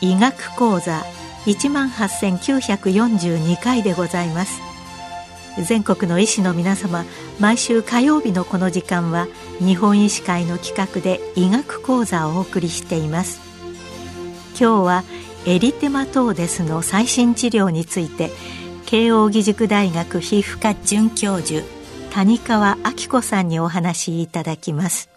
医学講座一万八千九百四十二回でございます。全国の医師の皆様毎週火曜日のこの時間は日本医師会の企画で医学講座をお送りしています今日はエリテマトーデスの最新治療について慶應義塾大学皮膚科准教授谷川明子さんにお話しいただきます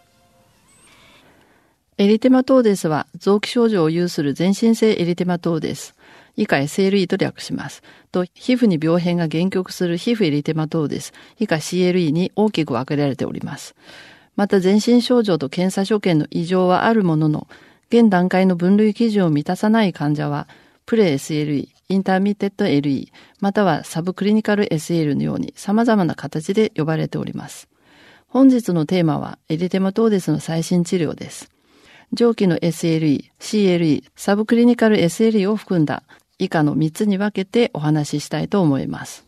エリテマトーデスは臓器症状を有する全身性エリテマトーデス。以下 SLE と略します。と、皮膚に病変が限局する皮膚エリテマトーデス。以下 CLE に大きく分けられております。また全身症状と検査所見の異常はあるものの、現段階の分類基準を満たさない患者は、 pre SLE、 intermittent LE、またはサブクリニカル SL のように様々な形で呼ばれております。本日のテーマはエリテマトーデスの最新治療です。上記の SLE、CLE、サブクリニカル SLE を含んだ以下の3つに分けてお話ししたいと思います。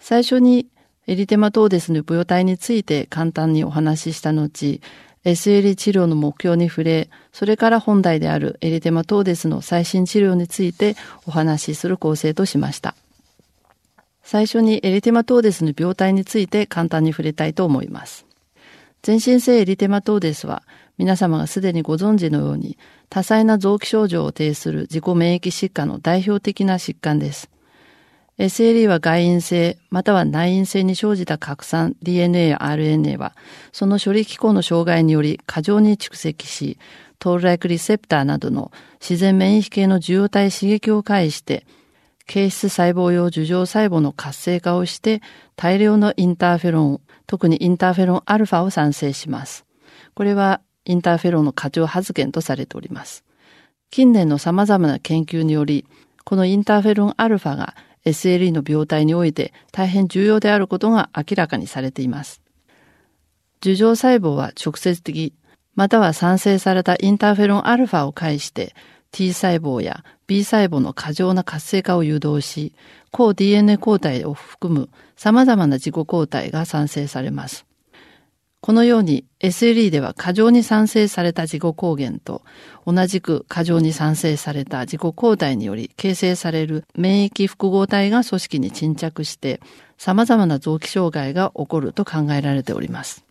最初にエリテマトーデスの病態について簡単にお話しした後、SL 治療の目標に触れ、それから本題であるエリテマトーデスの最新治療についてお話しする構成としました。最初にエリテマトーデスの病態について簡単に触れたいと思います。全身性エリテマトーデスは皆様がすでにご存知のように多彩な臓器症状を呈する自己免疫疾患の代表的な疾患です。SLE は外因性または内因性に生じた拡散 DNA や RNA はその処理機構の障害により過剰に蓄積しトールライクリセプターなどの自然免疫系の受容体刺激を介して形質細胞用樹状細胞の活性化をして大量のインターフェロン、特にインターフェロンアルファを産生します。これはインターフェロンの過剰発現とされております。近年の様々な研究により、このインターフェロンアルファが SLE の病態において大変重要であることが明らかにされています。樹状細胞は直接的、または産生されたインターフェロンアルファを介して T 細胞や B 細胞の過剰な活性化を誘導し、抗 DNA 抗体を含む様々な自己抗体が産生されます。このように SLE では過剰に産生された自己抗原と同じく過剰に産生された自己抗体により形成される免疫複合体が組織に沈着して様々な臓器障害が起こると考えられております。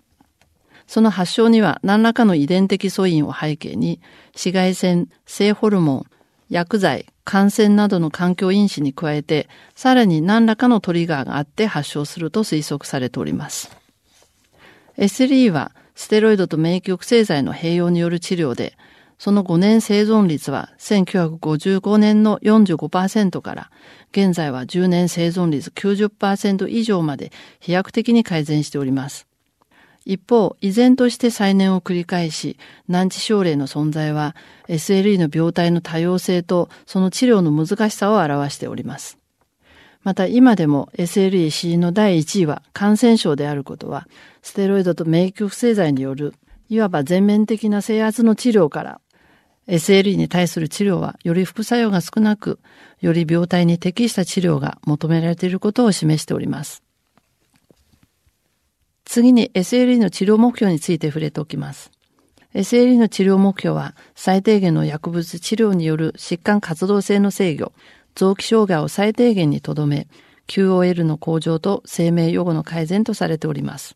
その発症には何らかの遺伝的素因を背景に紫外線、性ホルモン、薬剤、感染などの環境因子に加えて、さらに何らかのトリガーがあって発症すると推測されております。SLE はステロイドと免疫抑制剤の併用による治療で、その5年生存率は1955年の45%から現在は10年生存率90%以上まで飛躍的に改善しております。一方、依然として再燃を繰り返し、難治症例の存在は SLE の病態の多様性とその治療の難しさを表しております。また今でも SLE 死因の第1位は感染症であることは、ステロイドと免疫抑制剤による、いわば全面的な制圧の治療から、SLE に対する治療はより副作用が少なく、より病態に適した治療が求められていることを示しております。次に SLE の治療目標について触れておきます。SLE の治療目標は最低限の薬物治療による疾患活動性の制御、臓器障害を最低限にとどめ、QOL の向上と生命予後の改善とされております。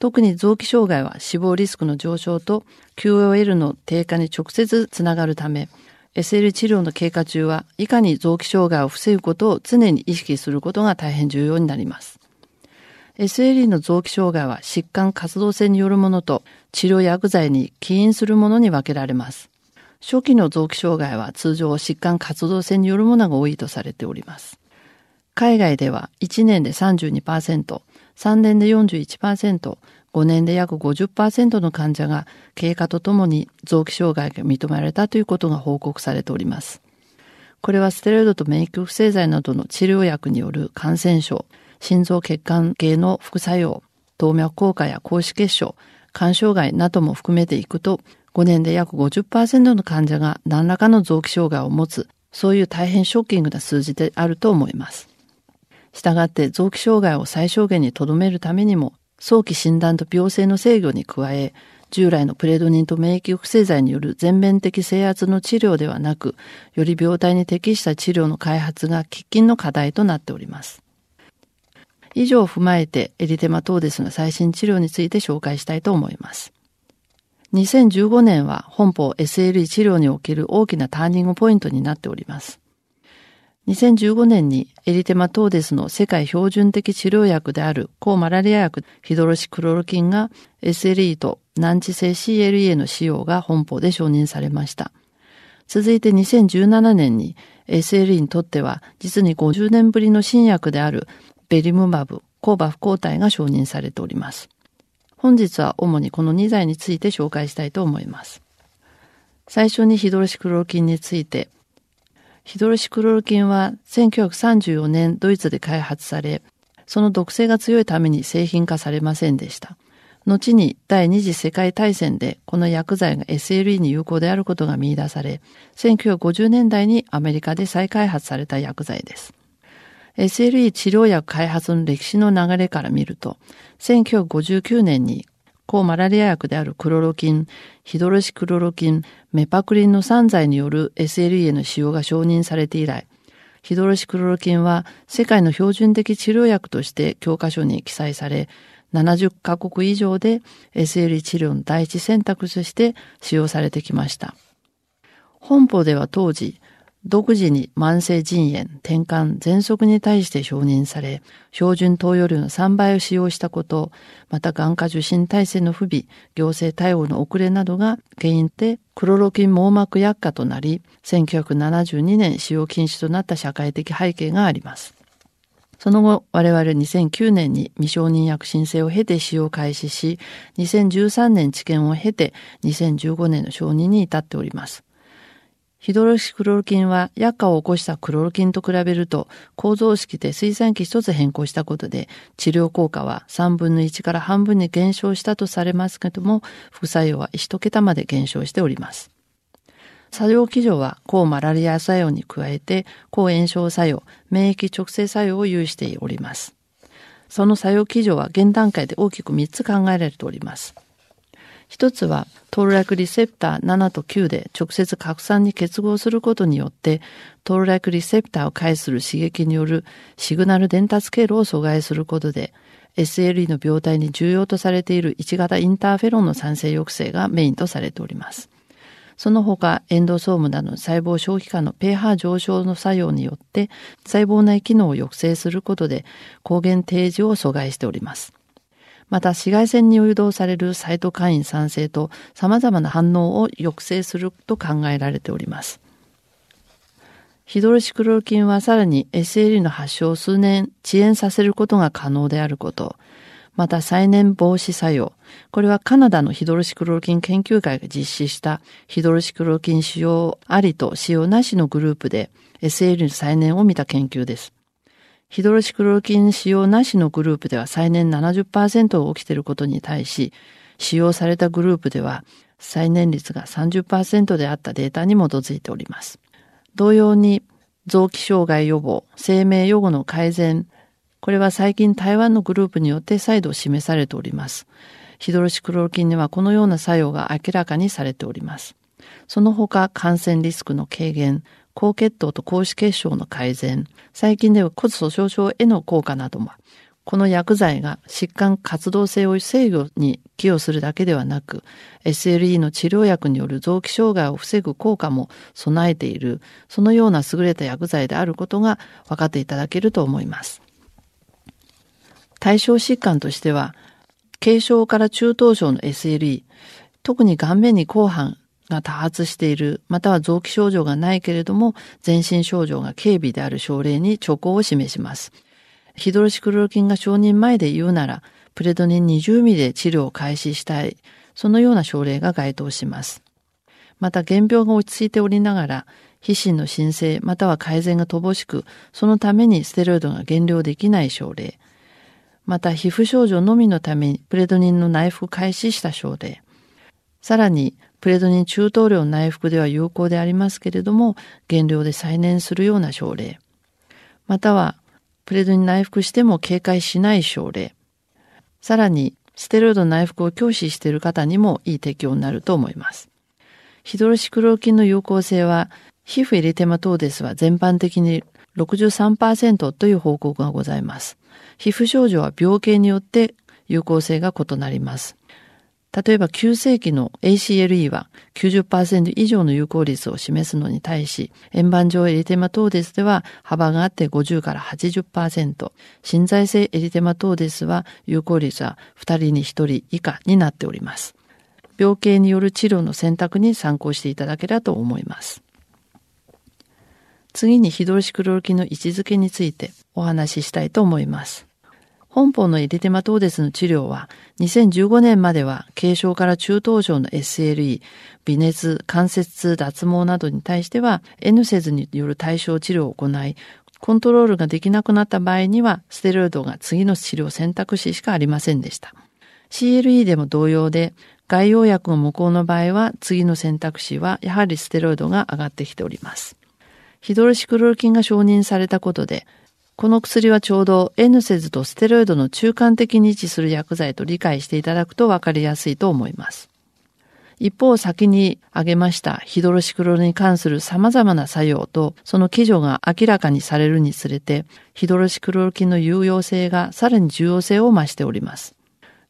特に臓器障害は死亡リスクの上昇と QOL の低下に直接つながるため、SL 治療の経過中はいかに臓器障害を防ぐことを常に意識することが大変重要になります。SLE の臓器障害は疾患活動性によるものと治療薬剤に起因するものに分けられます。初期の臓器障害は通常疾患活動性によるものが多いとされております。海外では1年で32%、3年で41%、5年で約50%の患者が経過とともに臓器障害が認められたということが報告されております。これはステロイドと免疫抑制剤などの治療薬による感染症、心臓血管系の副作用、動脈硬化や高脂血症、肝障害なども含めていくと、5年で約50%の患者が何らかの臓器障害を持つ、そういう大変ショッキングな数字であると思います。したがって臓器障害を最小限に留めるためにも、早期診断と病性の制御に加え、従来のプレドニンと免疫抑制剤による全面的制圧の治療ではなく、より病態に適した治療の開発が喫緊の課題となっております。以上を踏まえてエリテマトーデスの最新治療について紹介したいと思います。2015年は本邦 SLE 治療における大きなターニングポイントになっております。2015年にエリテマトーデスの世界標準的治療薬である抗マラリア薬ヒドロシクロロキンが SLE と難治性 CLE の使用が本邦で承認されました。続いて2017年に SLE にとっては実に50年ぶりの新薬であるベリムマブ、抗バ不抗体が承認されております。本日は主にこの2剤について紹介したいと思います。最初にヒドロシクロロキンについてヒドロシクロル菌は1934年ドイツで開発され、その毒性が強いために製品化されませんでした。後に第二次世界大戦でこの薬剤が SLE に有効であることが見出され、1950年代にアメリカで再開発された薬剤です。SLE 治療薬開発の歴史の流れから見ると、1959年に抗マラリア薬であるクロロキン、ヒドロシクロロキン、メパクリンの3剤による SLE への使用が承認されて以来、ヒドロシクロロキンは世界の標準的治療薬として教科書に記載され、70カ国以上で SLE 治療の第一選択として使用されてきました。本邦では当時、独自に慢性腎炎、転換、喘息に対して承認され、標準投与量の3倍を使用したこと、また眼科受診体制の不備、行政対応の遅れなどが原因でクロロキン網膜薬価となり、1972年使用禁止となった社会的背景があります。その後、我々2009年に未承認薬申請を経て使用開始し、2013年治験を経て2015年の承認に至っております。ヒドロシクロル菌は薬価を起こしたクロル菌と比べると構造式で水酸基一つ変更したことで治療効果は3分の1から半分に減少したとされますけども副作用は1桁まで減少しております。作用基準は抗マラリア作用に加えて抗炎症作用、免疫直接作用を有しております。その作用基準は現段階で大きく3つ考えられております。一つは、トールラクリセプター7と9で直接拡散に結合することによって、トールラクリセプターを介する刺激によるシグナル伝達経路を阻害することで、SLE の病態に重要とされている1型インターフェロンの産生抑制がメインとされております。その他、エンドソームなどの細胞消費化の pH 上昇の作用によって、細胞内機能を抑制することで、抗原提示を阻害しております。また紫外線に誘導されるサイトカイン酸性と様々な反応を抑制すると考えられております。ヒドロシクロル菌はさらに SLE の発症を数年遅延させることが可能であること、また再燃防止作用。これはカナダのヒドロシクロル菌研究会が実施したヒドロシクロル菌使用ありと使用なしのグループで SL の再燃を見た研究です。ヒドロシクロル菌使用なしのグループでは再燃70%が起きていることに対し、使用されたグループでは再燃率が30%であったデータに基づいております。同様に、臓器障害予防、生命予後の改善、これは最近台湾のグループによって再度示されております。ヒドロシクロル菌にはこのような作用が明らかにされております。その他、感染リスクの軽減、高血糖と高脂血症の改善、最近では骨粗鬆症への効果なども、この薬剤が疾患活動性を制御に寄与するだけではなく、SLE の治療薬による臓器障害を防ぐ効果も備えている、そのような優れた薬剤であることが分かっていただけると思います。対象疾患としては、軽症から中等症の SLE、特に顔面に広範が多発している、または臓器症状がないけれども、全身症状が軽微である症例に兆候を示します。ヒドロシクロル菌が承認前で言うなら、プレドニン20ミリで治療を開始したい、そのような症例が該当します。また、原病が落ち着いておりながら、皮脂の申請または改善が乏しく、そのためにステロイドが減量できない症例、また皮膚症状のみのためにプレドニンの内服開始した症例。さらに、プレドニン中等量内服では有効でありますけれども、減量で再燃するような症例。または、プレドニン内服しても警戒しない症例。さらに、ステロイド内服を拒否している方にもいい適用になると思います。ヒドロシクロキンの有効性は、皮膚エリテマ等ですは全般的に63%という報告がございます。皮膚症状は病形によって有効性が異なります。例えば急性期の ACLE は90%以上の有効率を示すのに対し、円盤状エリテマトーデスでは幅があって50から80%、心在性エリテマトーデスは有効率は2人に1人以下になっております。病形による治療の選択に参考していただければと思います。次にヒドロシクロル菌の位置づけについてお話ししたいと思います。本邦のエリテマトーデスの治療は、2015年までは軽症から中等症の SLE、微熱、関節痛、脱毛などに対しては、N セズによる対象治療を行い、コントロールができなくなった場合には、ステロイドが次の治療選択肢しかありませんでした。CLE でも同様で、外用薬が無効の場合は、次の選択肢は、やはりステロイドが上がってきております。ヒドロシクロル菌が承認されたことで、この薬はちょうど N セズとステロイドの中間的に位置する薬剤と理解していただくと分かりやすいと思います。一方先に挙げましたヒドロシクロルに関する様々な作用とその基準が明らかにされるにつれてヒドロシクロル菌の有用性がさらに重要性を増しております。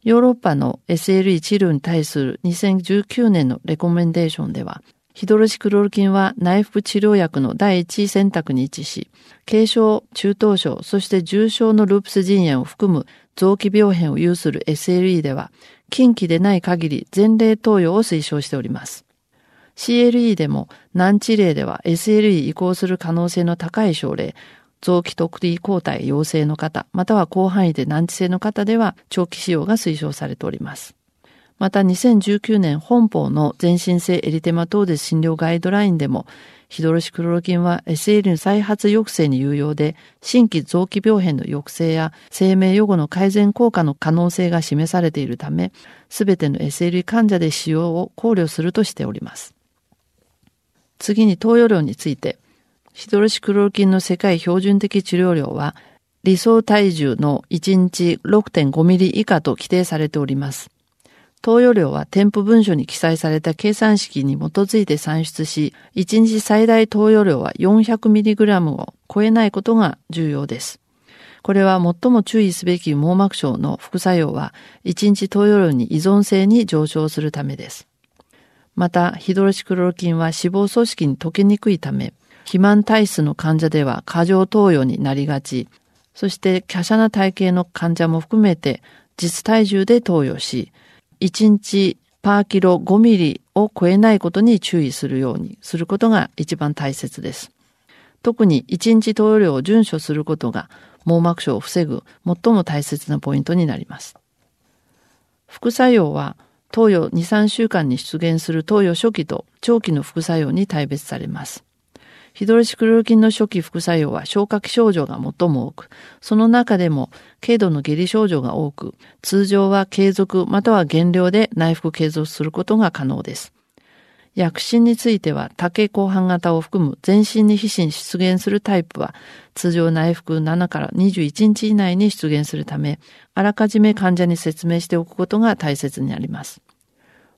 ヨーロッパの SLE 治療に対する2019年のレコメンデーションではヒドロシクロル菌は内服治療薬の第一位選択に位置し、軽症、中等症、そして重症のループス腎炎を含む臓器病変を有する SLE では、近畿でない限り前例投与を推奨しております。CLE でも難治例では SLE 移行する可能性の高い症例、臓器特異抗体陽性の方、または広範囲で難治性の方では長期使用が推奨されております。また2019年本邦の全身性エリテマトーデス診療ガイドラインでも、ヒドロシクロロ菌は SL の再発抑制に有用で、新規臓器病変の抑制や生命予後の改善効果の可能性が示されているため、すべての SL 患者で使用を考慮するとしております。次に投与量について、ヒドロシクロロ菌の世界標準的治療量は、理想体重の1日6.5ミリ以下と規定されております。投与量は添付文書に記載された計算式に基づいて算出し、1日最大投与量は 400mg を超えないことが重要です。これは最も注意すべき網膜症の副作用は、1日投与量に依存性に上昇するためです。また、ヒドロシクロロ菌は脂肪組織に溶けにくいため、肥満体質の患者では過剰投与になりがち、そして華奢な体型の患者も含めて実体重で投与し、1日パーキロ5ミリを超えないことに注意するようにすることが一番大切です。特に1日投与量を遵守することが網膜症を防ぐ最も大切なポイントになります。副作用は投与2、3週間に出現する投与初期と長期の副作用に大別されます。ヒドロシクロル菌の初期副作用は消化器症状が最も多く、その中でも軽度の下痢症状が多く、通常は継続または減量で内服継続することが可能です。薬疹については、竹後半型を含む全身に皮疹出現するタイプは、通常内服7から21日以内に出現するため、あらかじめ患者に説明しておくことが大切になります。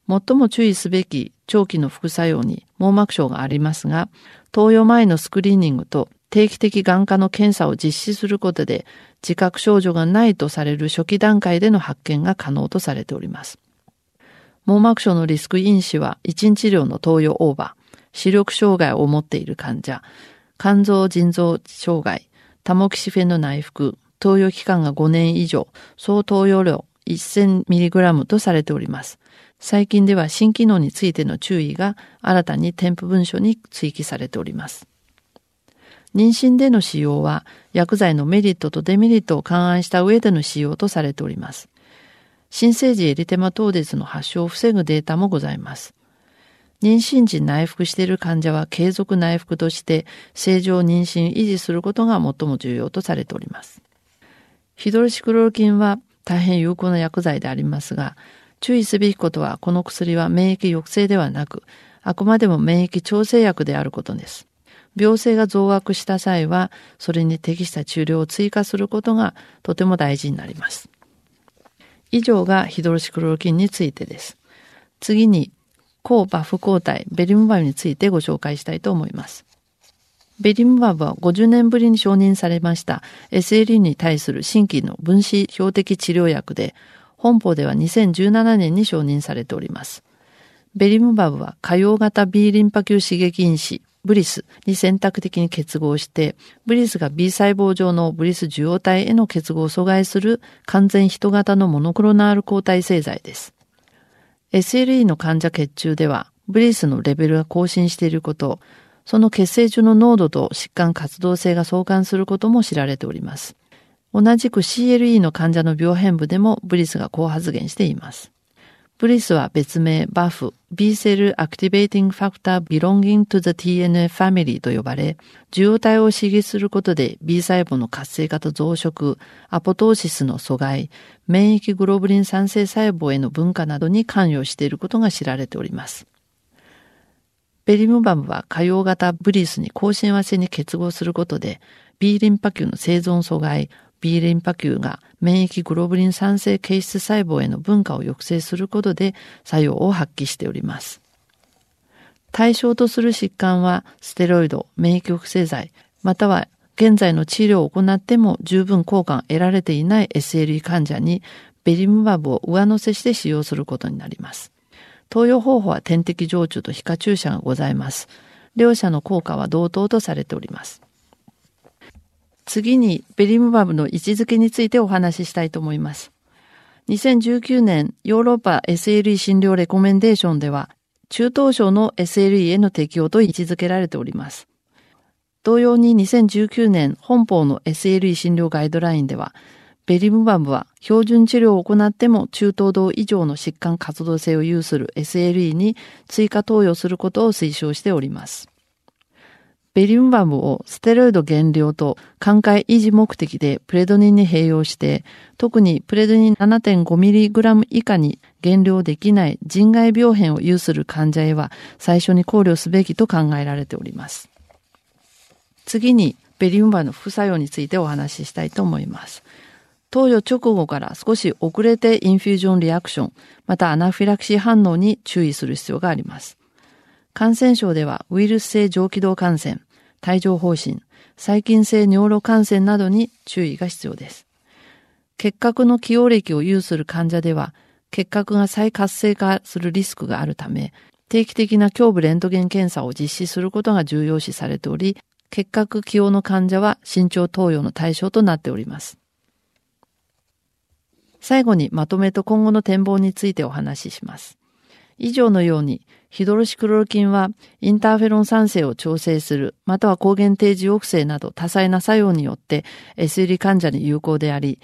最も注意すべき長期の副作用に網膜症がありますが、投与前のスクリーニングと定期的眼科の検査を実施することで自覚症状がないとされる初期段階での発見が可能とされております。網膜症のリスク因子は1日量の投与オーバー、視力障害を持っている患者、肝臓腎臓障害、タモキシフェンの内服、投与期間が5年以上、総投与量 1000mg とされております。最近では新機能についての注意が新たに添付文書に追記されております。妊娠での使用は薬剤のメリットとデメリットを勘案した上での使用とされております。新生児エリテマトーデスの発症を防ぐデータもございます。妊娠時内服している患者は継続内服として正常妊娠維持することが最も重要とされております。ヒドロシクロル菌は大変有効な薬剤でありますが、注意すべきことはこの薬は免疫抑制ではなく、あくまでも免疫調整薬であることです。病性が増悪した際は、それに適した治療を追加することがとても大事になります。以上がヒドロシクロル菌についてです。次に、抗バフ抗体、ベリムバブについてご紹介したいと思います。ベリムバブは50年ぶりに承認されました SLE に対する新規の分子標的治療薬で、本邦では2017年に承認されております。ベリムバブは可用型 B リンパ球刺激因子、ブリスに選択的に結合して、ブリスが B 細胞上のブリス受容体への結合を阻害する完全人型のモノクロナール抗体製剤です。SLE の患者血中では、ブリスのレベルが更新していること、その血清中の濃度と疾患活動性が相関することも知られております。同じく CLE の患者の病変部でもブリスがこう発言しています。ブリスは別名 BAF、B Cell Activating Factor Belonging to the TNF Family と呼ばれ、受容体を刺激することで B 細胞の活性化と増殖、アポトーシスの阻害、免疫グロブリン酸性細胞への分化などに関与していることが知られております。ベリムバムは可用型ブリスに高親和性に結合することで、B リンパ球の生存阻害、B リンパ球が免疫グロブリン酸性形質細胞への分化を抑制することで作用を発揮しております。対象とする疾患はステロイド、免疫抑制剤、または現在の治療を行っても十分効果が得られていない SLE 患者にベリムバブを上乗せして使用することになります。投与方法は点滴常駐と皮下注射がございます。両者の効果は同等とされております。次にベリムバブの位置づけについてお話ししたいと思います。2019年ヨーロッパ SLE 診療レコメンデーションでは中等症の SLE への適用と位置づけられております。同様に2019年本邦の SLE 診療ガイドラインではベリムバブは標準治療を行っても中等度以上の疾患活動性を有する SLE に追加投与することを推奨しております。ベリウムバムをステロイド減量と寛解維持目的でプレドニンに併用して、特にプレドニン 7.5mg 以下に減量できない人外病変を有する患者へは最初に考慮すべきと考えられております。次に、ベリムマブの副作用についてお話ししたいと思います。投与直後から少し遅れて infusion reaction、またアナフィラキシー反応に注意する必要があります。感染症ではウイルス性上気道感染、帯状疱疹、細菌性尿路感染などに注意が必要です。結核の既往歴を有する患者では、結核が再活性化するリスクがあるため、定期的な胸部レントゲン検査を実施することが重要視されており、結核起用の患者は慎重投与の対象となっております。最後にまとめと今後の展望についてお話しします。以上のように、ヒドロシクロル菌はインターフェロン酸性を調整する、または抗原定時抑制など多彩な作用によって SLE 患者に有効であり、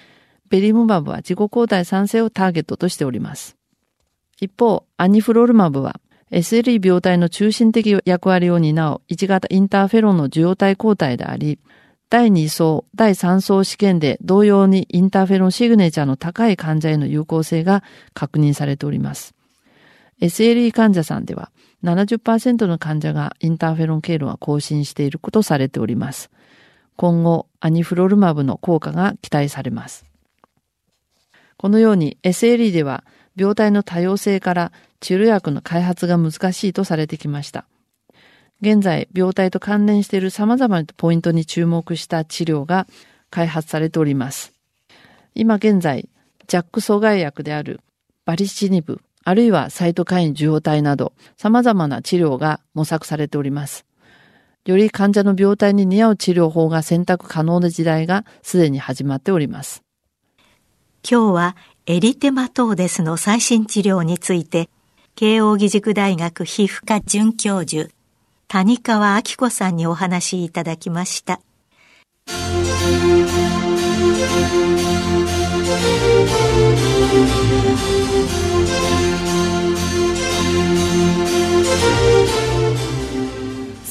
ベリムマブは自己抗体酸性をターゲットとしております。一方、アニフロルマブは SLE 病態の中心的役割を担う1型インターフェロンの受容体抗体であり、第2層、第3層試験で同様にインターフェロンシグネチャーの高い患者への有効性が確認されております。SLE 患者さんでは70%の患者がインターフェロン経路が更新していることされております。今後、アニフロルマブの効果が期待されます。このように SLE では病態の多様性から治療薬の開発が難しいとされてきました。現在、病態と関連している様々なポイントに注目した治療が開発されております。今現在、ジャック阻害薬であるバリシニブ、あるいはサイトカイン受容体など様々な治療が模索されております。より患者の病態に似合う治療法が選択可能な時代がすでに始まっております。今日はエリテマトーデスの最新治療について、慶應義塾大学皮膚科准教授、谷川明子さんにお話しいただきました。